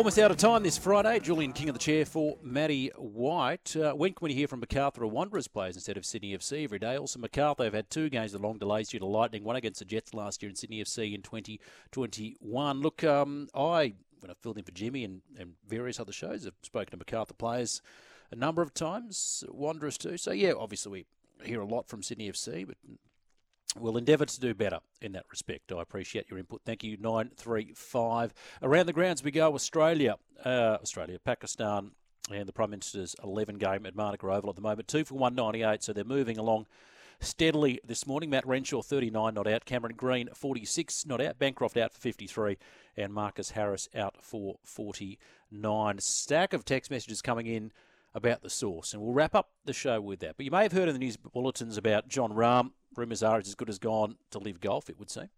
Almost out of time this Friday. Julian King of the chair for Matty White. Uh, when can we hear from Macarthur Wanderers players instead of Sydney FC every day? Also, Macarthur have had two games with long delays due to lightning, one against the Jets last year and Sydney FC in 2021. Look, um, I, when I filled in for Jimmy and, and various other shows, have spoken to Macarthur players a number of times, Wanderers too. So, yeah, obviously we hear a lot from Sydney FC, but We'll endeavour to do better in that respect. I appreciate your input. Thank you. 935. Around the grounds we go. Australia, uh, Australia, Pakistan, and the Prime Minister's 11 game at Manuka Oval at the moment. Two for 198, so they're moving along steadily this morning. Matt Renshaw, 39 not out. Cameron Green, 46 not out. Bancroft out for 53. And Marcus Harris out for 49. Stack of text messages coming in about the source. And we'll wrap up the show with that. But you may have heard in the news bulletins about Jon Rahm rumours are it's as good as gone to LIV golf, it would seem.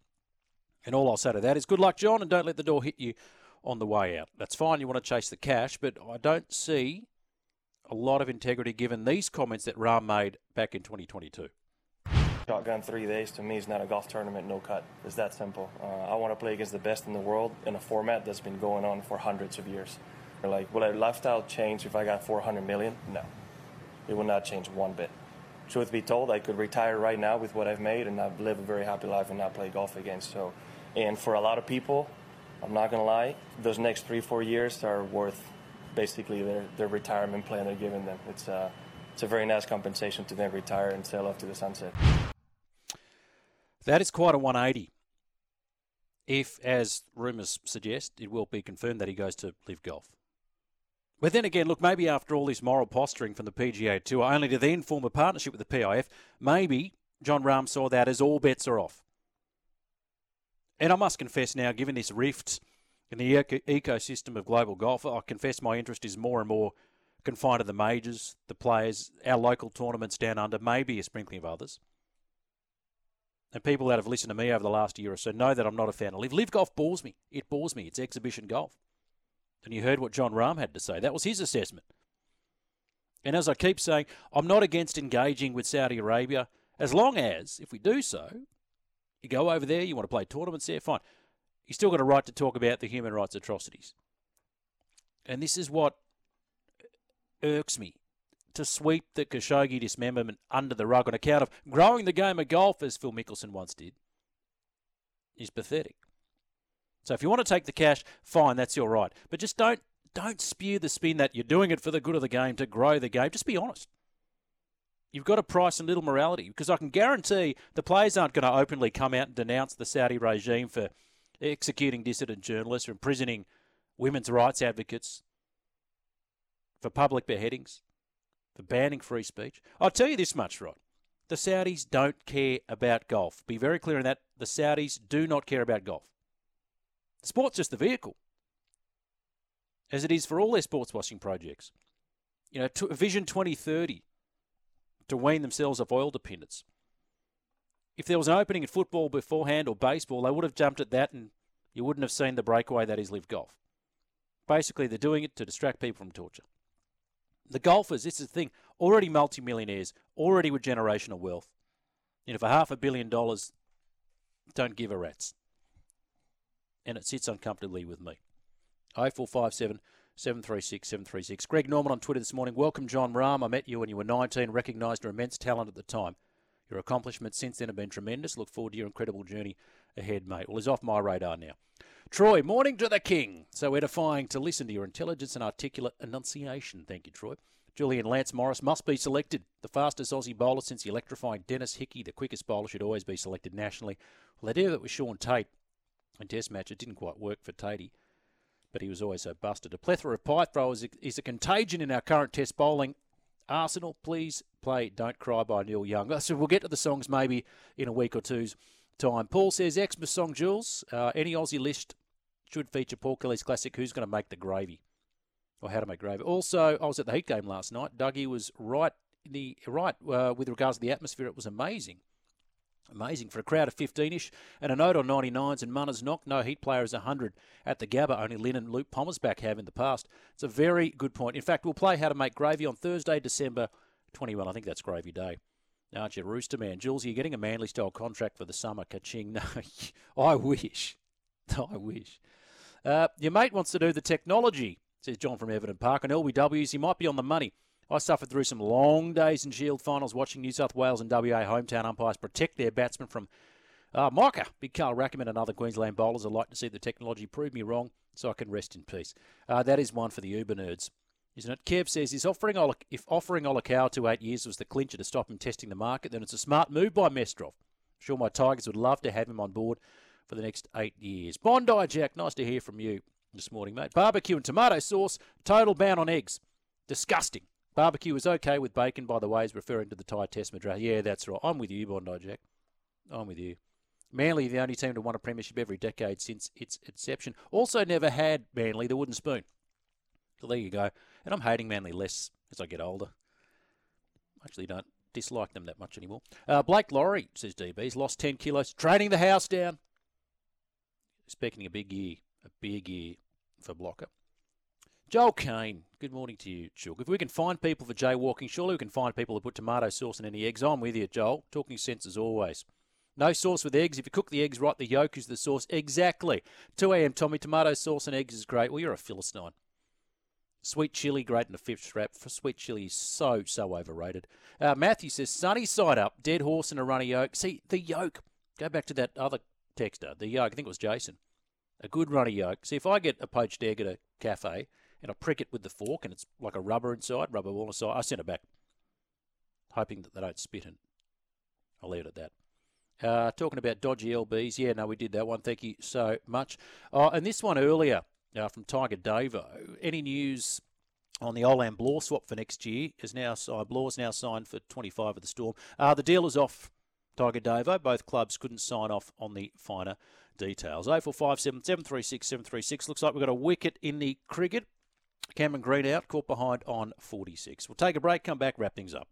And all I'll say to that is good luck, Jon, and don't let the door hit you on the way out. That's fine, you want to chase the cash, but I don't see a lot of integrity given these comments that Rahm made back in 2022. Shotgun three days to me is not a golf tournament, no cut. It's that simple. Uh, I want to play against the best in the world in a format that's been going on for hundreds of years. Like, will our lifestyle change if I got 400 million? No. It will not change one bit truth be told, I could retire right now with what I've made and I've lived a very happy life and not play golf again. So, and for a lot of people, I'm not gonna lie, those next three, four years are worth basically their, their retirement plan they're giving them. It's a, uh, it's a very nice compensation to then retire and sail off to the sunset. That is quite a 180. If, as rumours suggest, it will be confirmed that he goes to LIV golf. But then again, look, maybe after all this moral posturing from the PGA Tour, only to then form a partnership with the PIF, maybe Jon Rahm saw that as all bets are off. And I must confess now, given this rift in the eco- ecosystem of global golf, I confess my interest is more and more confined to the majors, the players, our local tournaments down under, maybe a sprinkling of others. And people that have listened to me over the last year or so know that I'm not a fan of live. LIV golf bores me. It bores me. It's exhibition golf. And you heard what Jon Rahm had to say. That was his assessment. And as I keep saying, I'm not against engaging with Saudi Arabia as long as, if we do so, you go over there, you want to play tournaments there, fine. You still got a right to talk about the human rights atrocities. And this is what irks me to sweep the Khashoggi dismemberment under the rug on account of growing the game of golf, as Phil Mickelson once did, is pathetic. So if you want to take the cash, fine, that's your right. But just don't don't spew the spin that you're doing it for the good of the game to grow the game. Just be honest. You've got to price a little morality because I can guarantee the players aren't going to openly come out and denounce the Saudi regime for executing dissident journalists or imprisoning women's rights advocates, for public beheadings, for banning free speech. I'll tell you this much, right? The Saudis don't care about golf. Be very clear on that. The Saudis do not care about golf. Sport's just the vehicle, as it is for all their sports washing projects. You know, Vision 2030 to wean themselves off oil dependence. If there was an opening in football beforehand or baseball, they would have jumped at that and you wouldn't have seen the breakaway that is LIV golf. Basically, they're doing it to distract people from torture. The golfers, this is the thing, already multimillionaires, already with generational wealth. You know, for half a billion dollars, don't give a rat's and it sits uncomfortably with me. 0457 736 736. Greg Norman on Twitter this morning. Welcome, Jon Rahm. I met you when you were 19, recognised your immense talent at the time. Your accomplishments since then have been tremendous. Look forward to your incredible journey ahead, mate. Well, he's off my radar now. Troy, morning to the king. So edifying to listen to your intelligence and articulate enunciation. Thank you, Troy. Julian Lance Morris must be selected. The fastest Aussie bowler since the electrifying Dennis Hickey. The quickest bowler should always be selected nationally. Well, they did it with Shaun Tait in Test match. It didn't quite work for Tatey, but he was always so busted. A plethora of pie throwers is a contagion in our current Test bowling. Arsenal, please play Don't Cry by Neil Young. So we'll get to the songs maybe in a week or two's time. Paul says, Xmas song, Jules. Uh, any Aussie list should feature Paul Kelly's classic Who's Going to Make the Gravy? Or How to Make Gravy. Also, I was at the Heat game last night. Dougie was right the right uh, with regards to the atmosphere. It was amazing. Amazing for a crowd of 15ish. And a note on 99s and Munners knock. No Heat player is 100 at the Gabba. Only Lynn and Luke Pomersbach have in the past. It's a very good point. In fact, we'll play How to Make Gravy on Thursday, December 21. I think that's Gravy Day. Aren't you, Rooster Man? Jules, you're getting a manly style contract for the summer. Kaching. No, I wish. I wish. Uh, your mate wants to do the technology, says John from Everton Park. And LBWs, he might be on the money. I suffered through some long days in Shield finals watching New South Wales and WA hometown umpires protect their batsmen from uh, Micah. Big Carl Rackemann and other Queensland bowlers. I'd like to see the technology prove me wrong so I can rest in peace. Uh, that is one for the Uber nerds, isn't it? Kev says, is offering Ola, if offering Olakau to eight years was the clincher to stop him testing the market, then it's a smart move by Mestrov. Sure my Tigers would love to have him on board for the next eight years. Bondi Jack, nice to hear from you this morning, mate. Barbecue and tomato sauce, total ban on eggs. Disgusting. Barbecue is okay with bacon, by the way, is referring to the Thai Test Madras. Yeah, that's right. I'm with you, Bondi Jack. I'm with you. Manly, the only team to win a premiership every decade since its inception. Also, never had Manly the wooden spoon. So there you go. And I'm hating Manly less as I get older. Actually, don't dislike them that much anymore. Uh, Blake Laurie says DB's lost 10 kilos, training the house down. Speaking of big year, a big year for Blocker. Joel Kane, good morning to you, Chook. If we can find people for jaywalking, surely we can find people who put tomato sauce in any eggs. I'm with you, Joel. Talking sense as always. No sauce with eggs. If you cook the eggs right, the yolk is the sauce. Exactly. 2 a.m. Tommy, tomato sauce and eggs is great. Well, you're a Philistine. Sweet chili, great in a fifth strap. For sweet chili is so, so overrated. Uh, Matthew says, sunny side up, dead horse and a runny yolk. See, the yolk. Go back to that other texter, the yolk. I think it was Jason. A good runny yolk. See, if I get a poached egg at a cafe and I prick it with the fork, and it's like a rubber inside, rubber ball inside. I send it back, hoping that they don't spit it. I'll leave it at that. Uh, talking about dodgy LBs, yeah, no, we did that one. Thank you so much. Uh, and this one earlier uh, from Tiger Davo. Any news on the Olam Blore swap for next year? Is now. Blore's now signed for 25 of the Storm. Uh, the deal is off. Tiger Davo. Both clubs couldn't sign off on the finer details. 0457 736 736. Looks like we've got a wicket in the cricket. Cameron Green out, caught behind on 46. We'll take a break, come back, wrap things up.